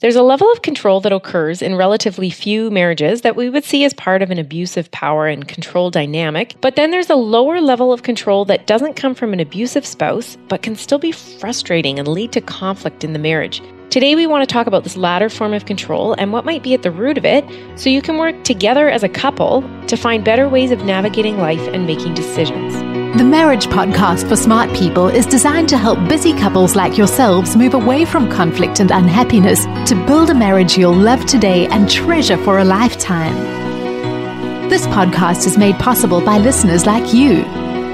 There's a level of control that occurs in relatively few marriages that we would see as part of an abusive power and control dynamic, but then there's a lower level of control that doesn't come from an abusive spouse, but can still be frustrating and lead to conflict in the marriage. Today, we want to talk about this latter form of control and what might be at the root of it so you can work together as a couple to find better ways of navigating life and making decisions. The Marriage Podcast for Smart People is designed to help busy couples like yourselves move away from conflict and unhappiness to build a marriage you'll love today and treasure for a lifetime. This podcast is made possible by listeners like you.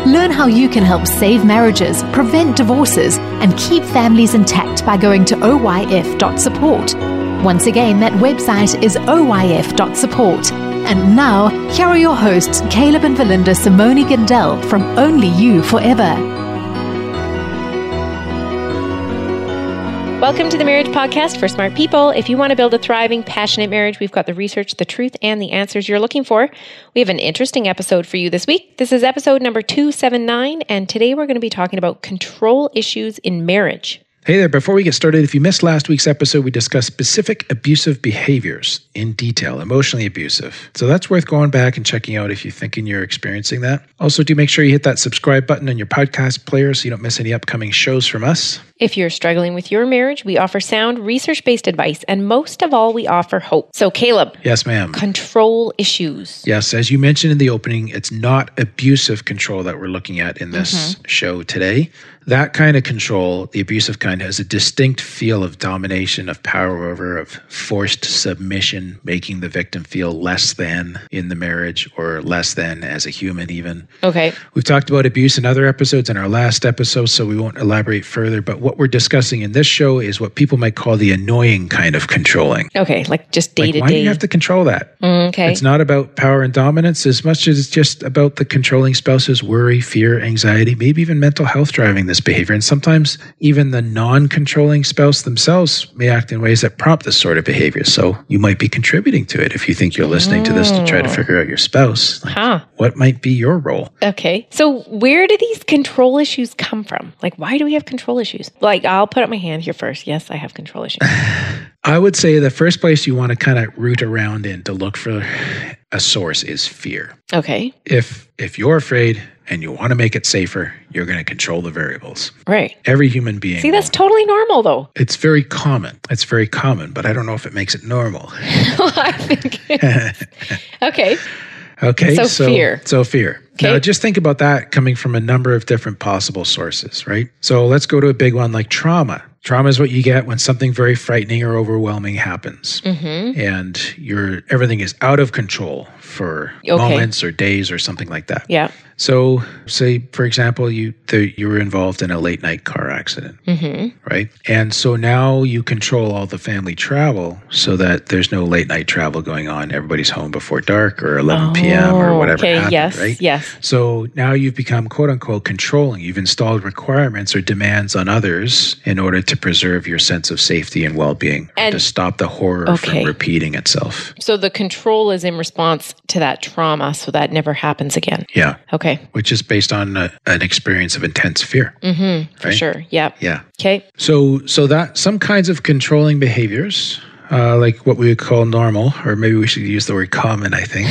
Learn how you can help save marriages, prevent divorces, and keep families intact by going to oyf.support. Once again, that website is oyf.support. And now, here are your hosts, Caleb and Verlinda Simone Gandel from Only You Forever. Welcome to the Marriage Podcast for Smart People. If you want to build a thriving, passionate marriage, we've got the research, the truth, and the answers you're looking for. We have an interesting episode for you this week. This is episode number 279, and today we're going to be talking about control issues in marriage. Hey there, before we get started, if you missed last week's episode, we discussed specific abusive behaviors in detail, emotionally abusive. So that's worth going back and checking out if you're thinking you're experiencing that. Also, do make sure you hit that subscribe button on your podcast player so you don't miss any upcoming shows from us. If you're struggling with your marriage, we offer sound, research based advice, and most of all, we offer hope. So, Caleb. Yes, ma'am. Control issues. Yes, as you mentioned in the opening, it's not abusive control that we're looking at in this mm-hmm. show today. That kind of control, the abusive kind, has a distinct feel of domination, of power over, of forced submission, making the victim feel less than in the marriage or less than as a human, even. Okay. We've talked about abuse in other episodes in our last episode, so we won't elaborate further. But what we're discussing in this show is what people might call the annoying kind of controlling. Okay, like just day like, to why day. do you have to control that? Mm, okay. It's not about power and dominance as much as it's just about the controlling spouse's worry, fear, anxiety, maybe even mental health driving this behavior. And sometimes even the non controlling spouse themselves may act in ways that prompt this sort of behavior. So you might be contributing to it if you think you're listening to this to try to Oh. figure out your spouse. Like, Huh. What might be your role? Okay. So, where do these control issues come from? Like, why do we have control issues? Like, I'll put up my hand here first. Yes, I have control issues. I would say the first place you want to kind of root around in to look for a source is fear. Okay. If if you're afraid and you want to make it safer, you're going to control the variables. Right. Every human being. See, that's totally normal, though. it's very common. It's very common, but I don't know if it makes it normal. I think. okay. Okay, So fear. So fear. Okay. Now, just think about that coming from a number of different possible sources, right? So let's go to a big one like trauma. Trauma is what you get when something very frightening or overwhelming happens, Mm-hmm. and you're everything is out of control for Okay. moments or days or something like that. Yeah. So, say for example, you the, you were involved in a late night car accident, Mm-hmm. right? And so now you control all the family travel so that there's no late night travel going on. Everybody's home before dark or 11 p.m. or whatever. Oh, Okay. happened, yes. right? Yes. So now you've become quote unquote controlling. You've installed requirements or demands on others in order to preserve your sense of safety and well being, And- to stop the horror Okay. from repeating itself. So the control is in response to that trauma, so that never happens again. Yeah. Okay. Which is based on a, an experience of intense fear. Mm-hmm. For sure. Yep. Yeah. Okay. So, so that some kinds of controlling behaviors, uh, like what we would call normal, or maybe we should use the word common, I think,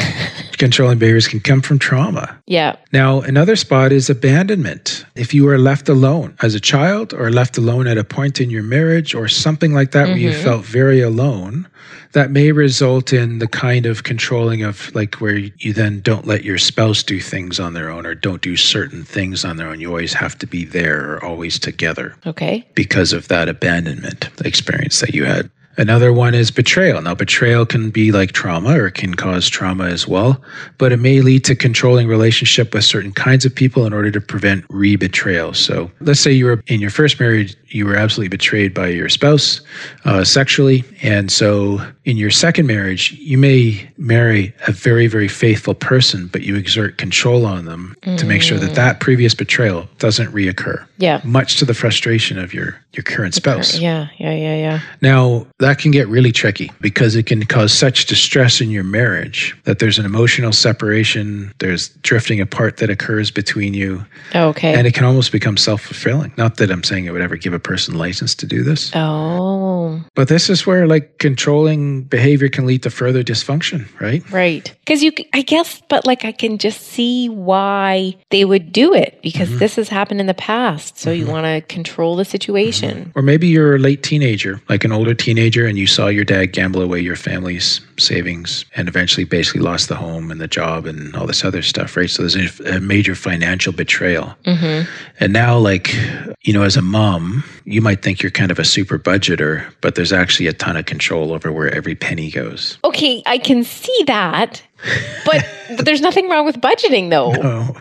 controlling behaviors can come from trauma. Yeah. Now, another spot is abandonment. If you are left alone as a child or left alone at a point in your marriage or something like that where you felt very alone, that may result in the kind of controlling of like where you then don't let your spouse do things on their own or don't do certain things on their own. You always have to be there or always together Okay. because of that abandonment experience that you had. Another one is betrayal. Now, betrayal can be like trauma or can cause trauma as well, but it may lead to controlling relationship with certain kinds of people in order to prevent re-betrayal. So let's say you were in your first marriage, you were absolutely betrayed by your spouse uh, sexually. And so in your second marriage, you may marry a very, very faithful person, but you exert control on them to make sure that that previous betrayal doesn't reoccur Yeah. much to the frustration of your your current spouse. Yeah. Yeah. Yeah. Yeah. Now, that can get really tricky because it can cause such distress in your marriage that there's an emotional separation, there's drifting apart that occurs between you, Okay. and it can almost become self-fulfilling. Not that I'm saying it would ever give a a person licensed to do this. Oh, But this is where like controlling behavior can lead to further dysfunction, right? right. Because you, I guess, but like I can just see why they would do it because mm-hmm. this has happened in the past. So you mm-hmm. want to control the situation. Mm-hmm. Or maybe you're a late teenager, like an older teenager, and you saw your dad gamble away your family's savings and eventually basically lost the home and the job and all this other stuff, right? So there's a, a major financial betrayal. And now, like, you know, as a mom, you might think you're kind of a super budgeter, but there's actually a ton of control over where every penny goes. Okay, I can see that, but, but there's nothing wrong with budgeting though. Oh,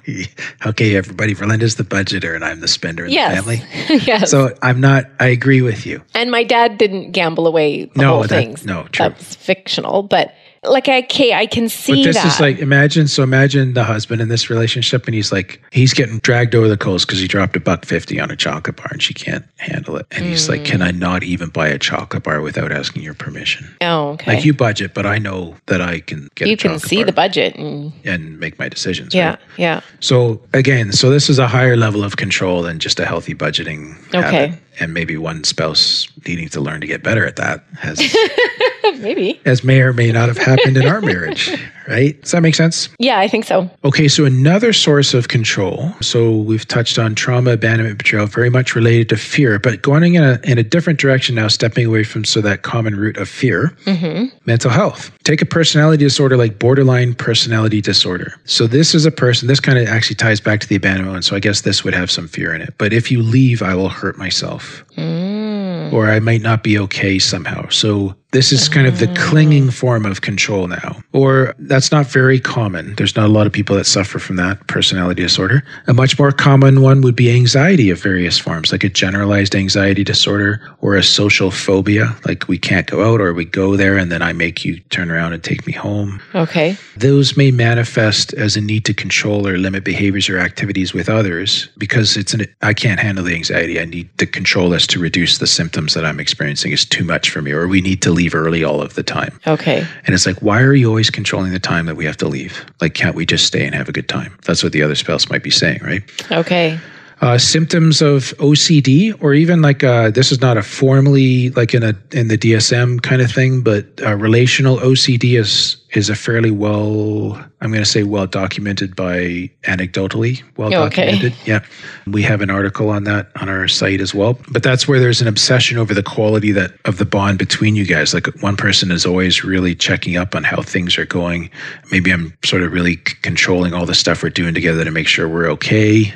okay, everybody. Verlinda's the budgeter and I'm the spender in Yes. the family. yes. So I'm not, I agree with you. and my dad didn't gamble away the No, whole that- thing. no, true. That's fictional, but like okay, I can see But this that. is like imagine so imagine the husband in this relationship and he's like he's getting dragged over the coals because he dropped a buck fifty on a chocolate bar and she can't handle it and he's like can I mm. not even buy a chocolate bar without asking your permission oh, okay. like you budget but I know that I can get you can see the budget and and make my decisions yeah, right? yeah. so again so this is a higher level of control than just a healthy budgeting Okay. habit. And maybe one spouse needing to learn to get better at that has Maybe. as may or may not have happened in our marriage right does that make sense Yeah, I think so. Okay, so another source of control. So we've touched on trauma, abandonment, betrayal, very much related to fear, but going in a in a different direction now, stepping away from so that common root of fear. Mm-hmm. Mental health. Take a personality disorder like borderline personality disorder. So this is a person. This kind of actually ties back to the abandonment one. So I guess this would have some fear in it. But if you leave, I will hurt myself mm. or I might not be okay somehow. So this is kind of the oh. clinging form of control now. Or that's not very common. There's not a lot of people that suffer from that personality disorder. A much more common one would be anxiety of various forms, like a generalized anxiety disorder or a social phobia, like we can't go out or we go there and then I make you turn around and take me home. Okay. Those may manifest as a need to control or limit behaviors or activities with others because it's an I can't handle the anxiety. I need to control this to reduce the symptoms that I'm experiencing. It's too much for me, or we need to leave early all of the time. Okay. And it's like, why are you always controlling the time that we have to leave? Like, can't we just stay and have a good time? That's what the other spouse might be saying, right? Okay. Uh, symptoms of OCD, or even like uh, this is not a formally like in a in the DSM kind of thing, but uh, relational OCD is is a fairly well I'm going to say well documented by anecdotally well Okay. documented. Yeah, we have an article on that on our site as well. But that's where there's an obsession over the quality that of the bond between you guys. Like one person is always really checking up on how things are going. Maybe I'm sort of really c- controlling all the stuff we're doing together to make sure we're okay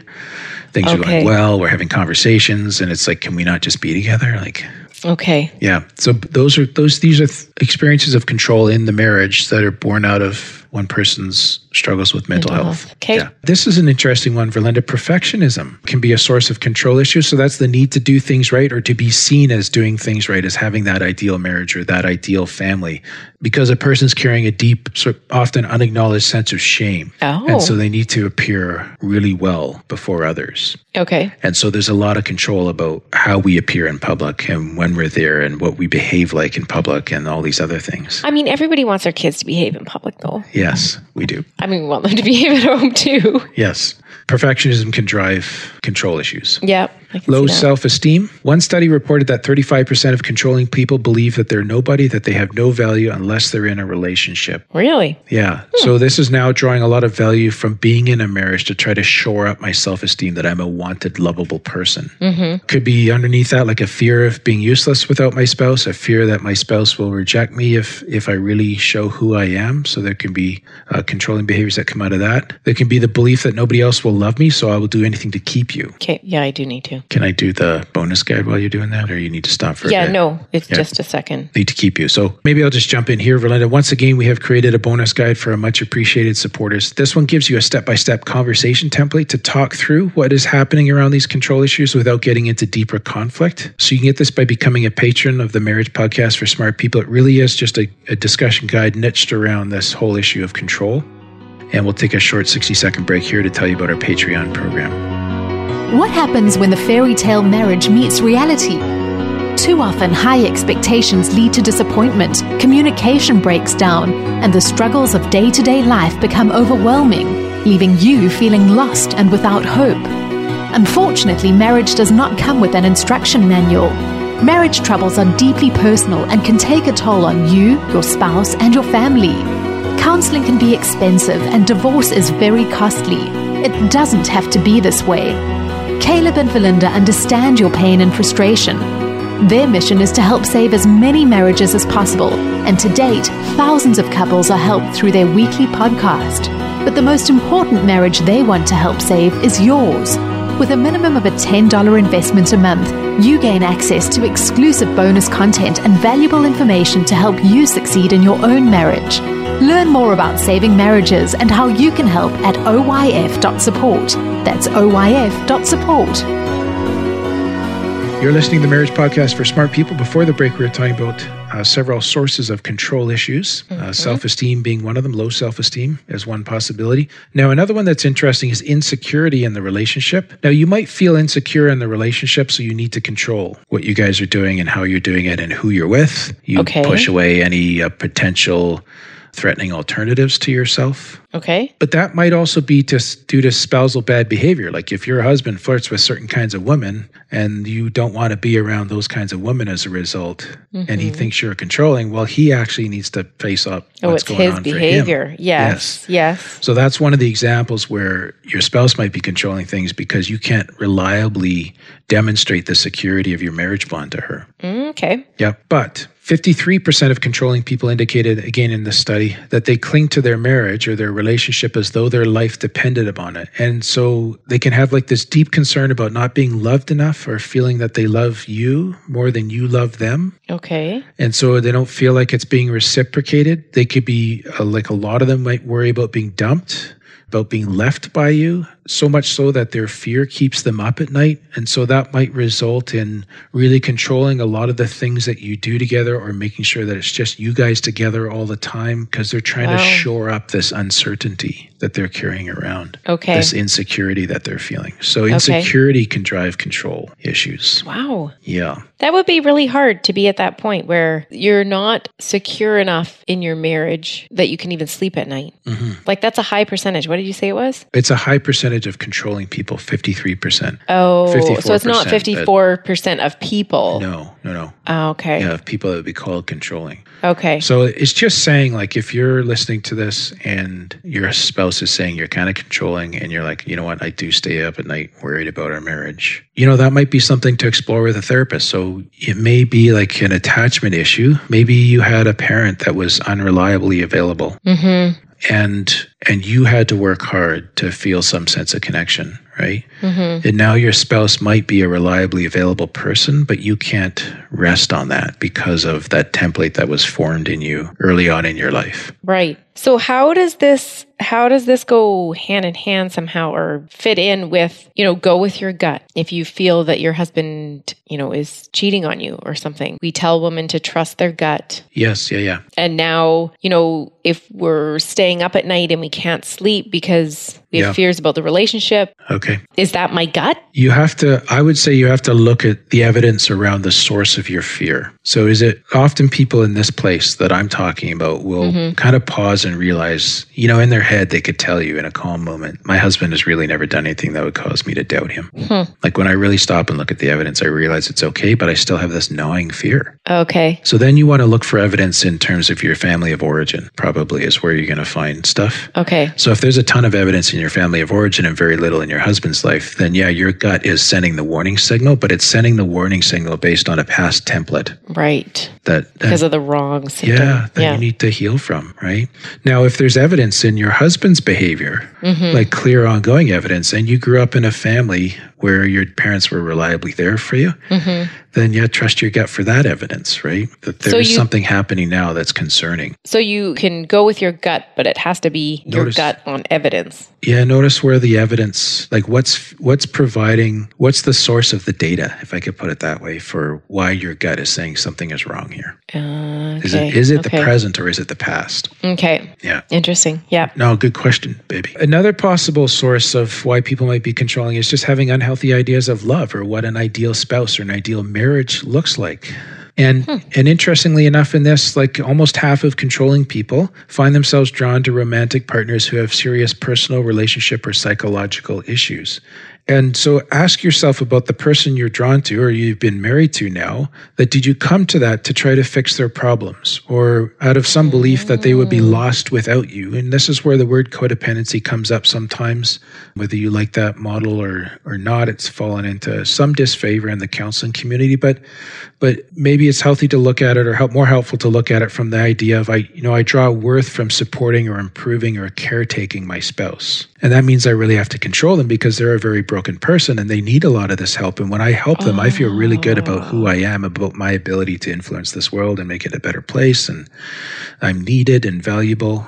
things are going well we're having conversations and it's like can we not just be together? Like Okay. yeah. So those are those these are th- experiences of control in the marriage that are born out of one person's struggles with mental, Mental health. health. Okay. Yeah. This is an interesting one, Verlinda. Perfectionism can be a source of control issues. So that's the need to do things right or to be seen as doing things right, as having that ideal marriage or that ideal family, because a person's carrying a deep, sort of often unacknowledged sense of shame. Oh. And so oh. they need to appear really well before others. Okay. And so there's a lot of control about how we appear in public and when we're there and what we behave like in public and all these other things. I mean, everybody wants their kids to behave in public, though. Yes, we do. I mean, we want them to behave at home too. Yes. Perfectionism can drive control issues. Yep. Low self esteem. One study reported that 35% of controlling people believe that they're nobody, that they have no value unless they're in a relationship. Really? Yeah. So this is now drawing a lot of value from being in a marriage to try to shore up my self esteem that I'm a wanted, lovable person. Mm-hmm. Could be underneath that like a fear of being useless without my spouse, a fear that my spouse will reject me if if I really show who I am. So there can be uh, controlling behaviors that come out of that. There can be the belief that nobody else will love me, so I will do anything to keep you. Okay. Yeah, I do need to. Can I do the bonus guide while you're doing that, or you need to stop for a Yeah, no, it's Yeah. just a second. need to keep you. So maybe I'll just jump in here, Verlinda. Once again, we have created a bonus guide for our much appreciated supporters. This one gives you a step by step conversation template to talk through what is happening around these control issues without getting into deeper conflict. So you can get this by becoming a patron of the Marriage Podcast for Smart People. It really is just a, a discussion guide niched around this whole issue of control. And we'll take a short 60 second break here to tell you about our Patreon program. What happens when the fairy tale marriage meets reality? Too often, high expectations lead to disappointment, communication breaks down, and the struggles of day to day life become overwhelming, leaving you feeling lost and without hope. Unfortunately, marriage does not come with an instruction manual. Marriage troubles are deeply personal and can take a toll on you, your spouse, and your family. Counseling can be expensive and divorce is very costly. It doesn't have to be this way. Caleb and Verlinda understand your pain and frustration. Their mission is to help save as many marriages as possible, and to date, thousands of couples are helped through their weekly podcast. But the most important marriage they want to help save is yours. With a minimum of a $10 investment a month, you gain access to exclusive bonus content and valuable information to help you succeed in your own marriage. Learn more about saving marriages and how you can help at oyf.support. That's oyf.support. You're listening to the Marriage Podcast for Smart People. Before the break, we were talking about uh, several sources of control issues, uh, Mm-hmm. self esteem being one of them, low self esteem is one possibility. Now, another one that's interesting is insecurity in the relationship. Now, you might feel insecure in the relationship, so you need to control what you guys are doing and how you're doing it and who you're with. You Okay. push away any uh, potential threatening alternatives to yourself. Okay. But that might also be just due to spousal bad behavior. Like if your husband flirts with certain kinds of women and you don't want to be around those kinds of women as a result, and he thinks you're controlling, well, he actually needs to face up Mm-hmm. Oh, what's going his on for him. behavior. Yes. Yes. So that's one of the examples where your spouse might be controlling things because you can't reliably demonstrate the security of your marriage bond to her. Mm, okay. Yeah, but 53% of controlling people indicated, again in this study, that they cling to their marriage or their relationship as though their life depended upon it. And so they can have like this deep concern about not being loved enough or feeling that they love you more than you love them. Okay. And so they don't feel like it's being reciprocated. They could be uh, like a lot of them might worry about being dumped, about being left by you, so much so that their fear keeps them up at night. And so that might result in really controlling a lot of the things that you do together or making sure that it's just you guys together all the time because they're trying to shore up this uncertainty that they're carrying around. Okay. This insecurity that they're feeling. So insecurity can drive control issues. Wow. Yeah. That would be really hard to be at that point where you're not secure enough in your marriage that you can even sleep at night. Mm-hmm. Like that's a high percentage. What did you say it was? It's a high percentage of controlling people, 53%. Oh, so it's not 54%, 54% of people. No, no, no. Oh, okay. Yeah, of people that would be called controlling. Okay. So it's just saying, like, if you're listening to this and your spouse is saying you're kind of controlling and you're like, you know what, I do stay up at night worried about our marriage, you know, that might be something to explore with a therapist. So it may be like an attachment issue. Maybe you had a parent that was unreliably available. mm-hmm. And and you had to work hard to feel some sense of connection right Mm-hmm. and now your spouse might be a reliably available person but you can't rest on that because of that template that was formed in you early on in your life Right. So how does this how does this go hand in hand somehow or fit in with, you know, go with your gut. If you feel that your husband, you know, is cheating on you or something. We tell women to trust their gut. yes yeah yeah And now, you know, if we're staying up at night and we can't sleep because we have Yeah. fears about the relationship, okay is that my gut? you have to i would say you have to look at the evidence around the source of your fear so is it often people in this place that i'm talking about will mm-hmm. kind of pause and realize you know in their head they could tell you in a calm moment my husband has really never done anything that would cause me to doubt him hmm. like when i really stop and look at the evidence i realize it's okay but i still have this gnawing fear Okay. so then you want to look for evidence in terms of your family of origin probably is where you're going to find stuff Okay. so if there's a ton of evidence in your family of origin and very little in your husband's life, then yeah, your gut is sending the warning signal, but it's sending the warning signal based on a past template Right. that, that Because of the wrong symptom. yeah, that you need to heal from, right? Now, if there's evidence in your husband's behavior, Mm-hmm. like clear ongoing evidence, and you grew up in a family where your parents were reliably there for you, then yeah, trust your gut for that evidence, right? That Mm-hmm. So there's you- something happening now that's concerning. So you can go with your gut, but it has to be your gut on evidence. Yeah, notice where the evidence, like what's what's providing, what's the source of the data, if I could put it that way, for why your gut is saying something is wrong here. Uh, Is it is it okay. the present or is it the past? Okay. Yeah. Interesting. Yeah. No, good question, baby. Another possible source of why people might be controlling is just having unhealthy ideas of love or what an ideal spouse or an ideal marriage looks like. And hmm. and interestingly enough in this like almost half of controlling people find themselves drawn to romantic partners who have serious personal relationship or psychological issues. And so ask yourself about the person you're drawn to or you've been married to now that did you come to that to try to fix their problems or out of some belief that they would be mm. lost without you? And this is where the word codependency comes up sometimes, whether you like that model or, or not. It's fallen into some disfavor in the counseling community, but but maybe it's healthy to look at it or help more helpful to look at it from the idea of I you know I draw worth from supporting or improving or caretaking my spouse. And that means I really have to control them because they're a very broken person and they need a lot of this help. And when I help them, I feel really good about who I oh. am, about my ability to influence this world and make it a better place. And I'm needed and valuable.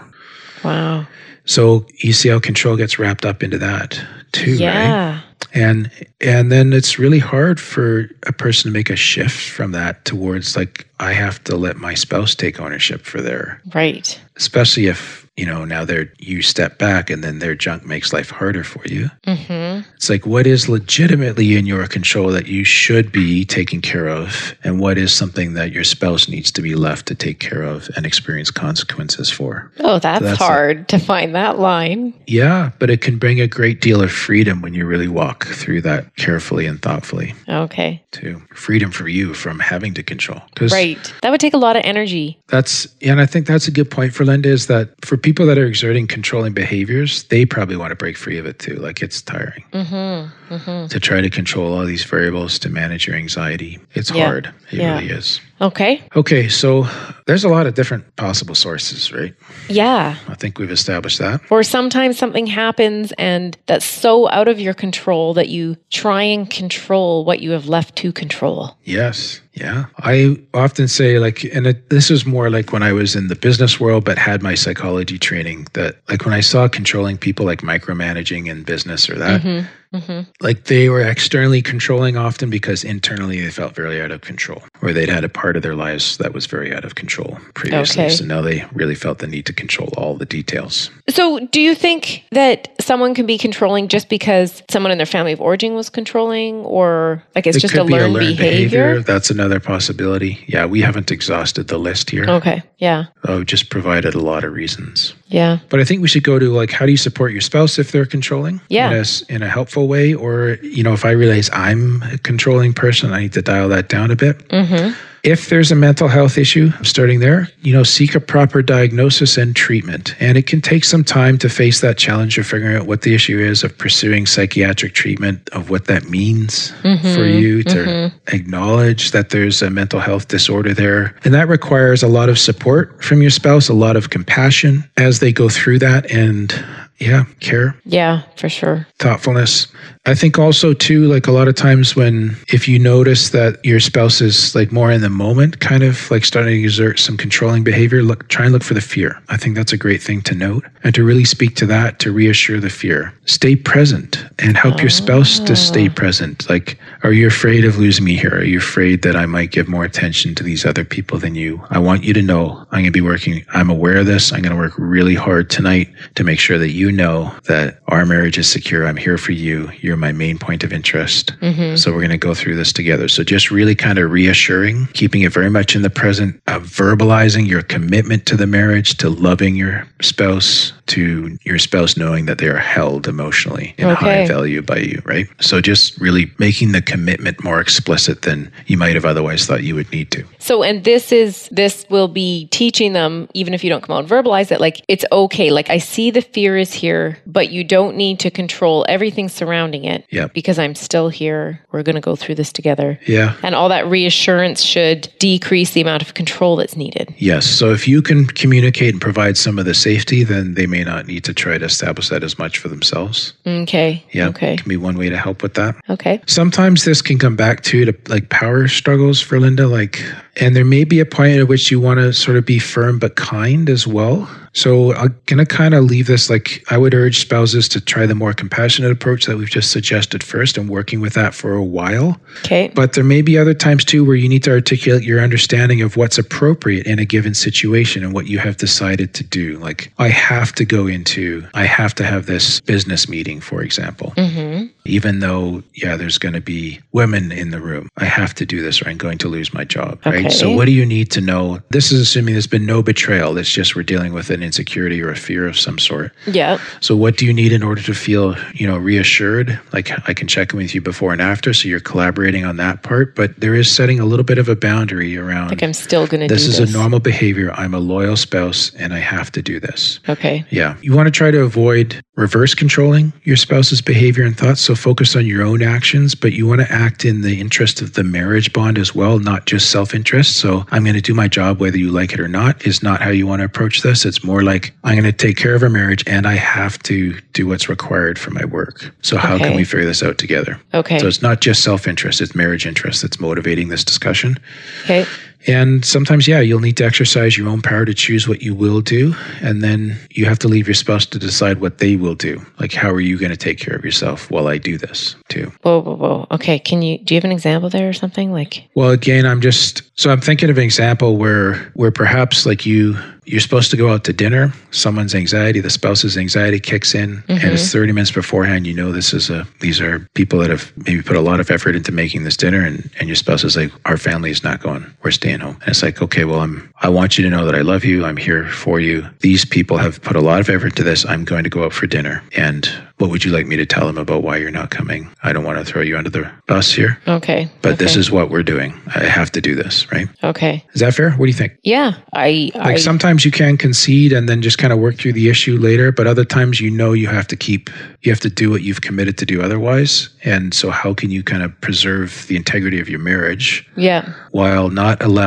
Wow. So you see how control gets wrapped up into that too, right? Yeah. and and then it's really hard for a person to make a shift from that towards like i have to let my spouse take ownership for their Right. especially if you know now they're you step back and then their junk makes life harder for you Mm-hmm. it's like what is legitimately in your control that you should be taking care of and what is something that your spouse needs to be left to take care of and experience consequences for Oh, that's, that's it. hard to find that line. yeah but it can bring a great deal of freedom when you really walk through that carefully and thoughtfully Okay. too. Freedom for you from having to control. Right. That would take a lot of energy. that's, and I think that's a good point Verlinda is that for people that are exerting controlling behaviors, they probably want to break free of it too. Like it's tiring Mm-hmm. Mm-hmm. to try to control all these variables to manage your anxiety. It's Yeah. hard. It Yeah. really is. Okay. Okay. So there's a lot of different possible sources, right? Yeah. I think we've established that. Or sometimes something happens and that's so out of your control that you try and control what you have left to control. Yes. Yeah. I often say, like, and it, this is more like when I was in the business world, but had my psychology training, that, like, when I saw controlling people, like micromanaging in business or that, Mm-hmm. Mm-hmm. like they were externally controlling often because internally they felt very out of control, or they'd had a part of their lives that was very out of control previously. Okay. So now they really felt the need to control all the details. So, do you think that someone can be controlling just because someone in their family of origin was controlling, or like it's it just a be learned, behavior? That's another possibility. Yeah. We haven't exhausted the list here. Okay. Yeah. I've just provided a lot of reasons. Yeah. But I think we should go to like, how do you support your spouse if they're controlling? Yeah. In a, in a helpful way, or you know, if I realize I'm a controlling person, I need to dial that down a bit. Mm-hmm. If there's a mental health issue, starting there, you know, seek a proper diagnosis and treatment. And it can take some time to face that challenge of figuring out what the issue is, of pursuing psychiatric treatment, of what that means mm-hmm. for you to mm-hmm. acknowledge that there's a mental health disorder there. And that requires a lot of support from your spouse, a lot of compassion as they go through that and yeah, care Yeah, for sure. thoughtfulness. I think also too, like a lot of times when if you notice that your spouse is like more in the moment, kind of like starting to exert some controlling behavior, look try and look for the fear. I think that's a great thing to note and to really speak to that to reassure the fear. Stay present and help your spouse to stay oh. present. Like, are you afraid of losing me here? Are you afraid that I might give more attention to these other people than you? I want you to know I'm going to be working. I'm aware of this. I'm going to work really hard tonight to make sure that you know that our marriage is secure. I'm here for you. You're my main point of interest. So we're going to go through this together. So just really kind of reassuring, keeping it very much in the present, uh, verbalizing your commitment to the marriage, to loving your spouse, to your spouse knowing that they are held emotionally in high value by you, right? So just really making the commitment more explicit than you might have otherwise thought you would need to. So, and this is, this will be teaching them, even if you don't come out and verbalize it, like it's okay. Like I see the fear is here, but you don't need to control everything surrounding it Yep. because I'm still here. We're going to go through this together. Yeah. And all that reassurance should decrease the amount of control that's needed. Yes. So if you can communicate and provide some of the safety, then they may not need to try to establish that as much for themselves. Okay. Yeah. Okay. Can be one way to help with that. Okay. Sometimes this can come back to to like power struggles Verlinda, like, and there may be a point at which you want to sort of be firm but kind as well. So I'm gonna kind of leave this like I would urge spouses to try the more compassionate approach that we've just suggested first, and working with that for a while. Okay. But there may be other times too where you need to articulate your understanding of what's appropriate in a given situation and what you have decided to do. Like, I have to go into, I have to have this business meeting, for example. Mm-hmm. Even though, yeah, there's going to be women in the room, I have to do this or I'm going to lose my job. Okay. Right. So, what do you need to know? This is assuming there's been no betrayal. It's just we're dealing with an insecurity or a fear of some sort. Yeah. So what do you need in order to feel, you know, reassured? Like I can check in with you before and after, so you're collaborating on that part. But there is setting a little bit of a boundary around. Like I'm still going to do this this. is a normal behavior. I'm a loyal spouse, and I have to do this. Okay. Yeah. You want to try to avoid reverse controlling your spouse's behavior and thoughts. So focus on your own actions, but you want to act in the interest of the marriage bond as well, not just self interest. So I'm going to do my job whether you like it or not is not how you want to approach this. It's more like I'm going to take care of our marriage and I have to do what's required for my work. So how Okay. can we figure this out together? Okay. So it's not just self interest, it's marriage interest that's motivating this discussion. Okay. And sometimes, yeah, you'll need to exercise your own power to choose what you will do. And then you have to leave your spouse to decide what they will do. Like, how are you going to take care of yourself while I do this too? Whoa, whoa, whoa. Okay. Can you, do you have an example there or something? Like, Well, again, I'm just so I'm thinking of an example where where perhaps like you you're supposed to go out to dinner, someone's anxiety, the spouse's anxiety kicks in, and it's mm-hmm. 30 minutes beforehand. You know this is a these are people that have maybe put a lot of effort into making this dinner, and and your spouse is like, our family is not going, we're staying home, and it's like, okay, well, I'm I want you to know that I love you, I'm here for you. These people have put a lot of effort into this. I'm going to go out for dinner, and what would you like me to tell them about why you're not coming? I don't want to throw you under the bus here. okay. But this is what we're doing. I have to do this, right? okay. Is that fair? What do you think? Yeah. I, Like I, sometimes you can concede and then just kind of work through the issue later, but other times you know you have to keep, you have to do what you've committed to do otherwise. And so, how can you kind of preserve the integrity of your marriage yeah. while not allowing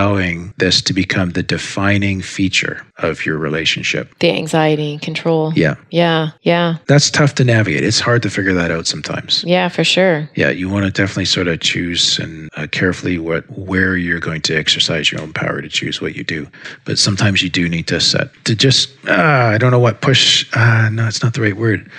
this to become the defining feature of your relationship? The anxiety and control. Yeah, Yeah. Yeah. that's tough to navigate. It's hard to figure that out sometimes. Yeah, for sure. Yeah, you want to definitely sort of choose and uh, carefully what where you're going to exercise your own power to choose what you do. But sometimes you do need to set to just ah, I don't know what push. Ah, no, it's not the right word.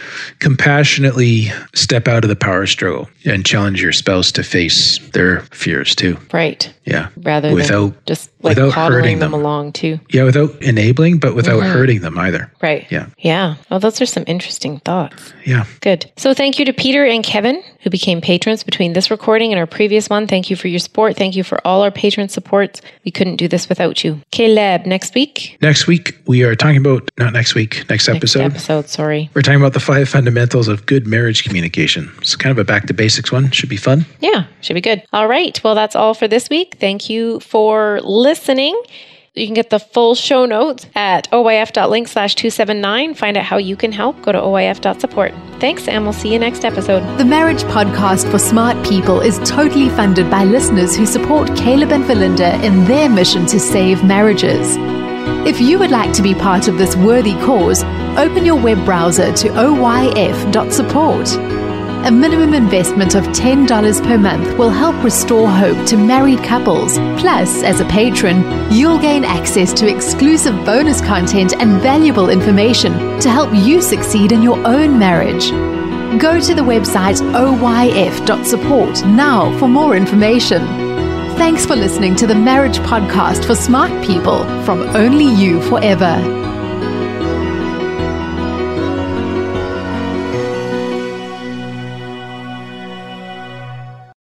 Compassionately step out of the power struggle and challenge your spouse to face their fears too. Right. Yeah, Rather without just like without hurting them them. along too. yeah without enabling, but without mm-hmm. hurting them either. Right. Yeah. Yeah. Well, those are some interesting thoughts. Yeah. Good. So thank you to Peter and Kevin who became patrons between this recording and our previous one. Thank you for your support. Thank you for all our patron supports. We couldn't do this without you. Caleb, next week. Next week we are talking about not next week, next episode. Next episode, sorry. We're talking about the five fundamentals of good marriage communication. It's kind of a back to basics one. Should be fun. Yeah, should be good. All right. Well, that's all for this week. Thank you for listening. You can get the full show notes at oyf.link slash 279. Find out how you can help. Go to oyf.support. Thanks, and we'll see you next episode. The Marriage Podcast for Smart People is totally funded by listeners who support Caleb and Verlinda in their mission to save marriages. If you would like to be part of this worthy cause, open your web browser to oyf.support. A minimum investment of $10 per month will help restore hope to married couples. Plus, as a patron, you'll gain access to exclusive bonus content and valuable information to help you succeed in your own marriage. Go to the website oyf.support now for more information. Thanks for listening to the Marriage Podcast for Smart People from Only You Forever.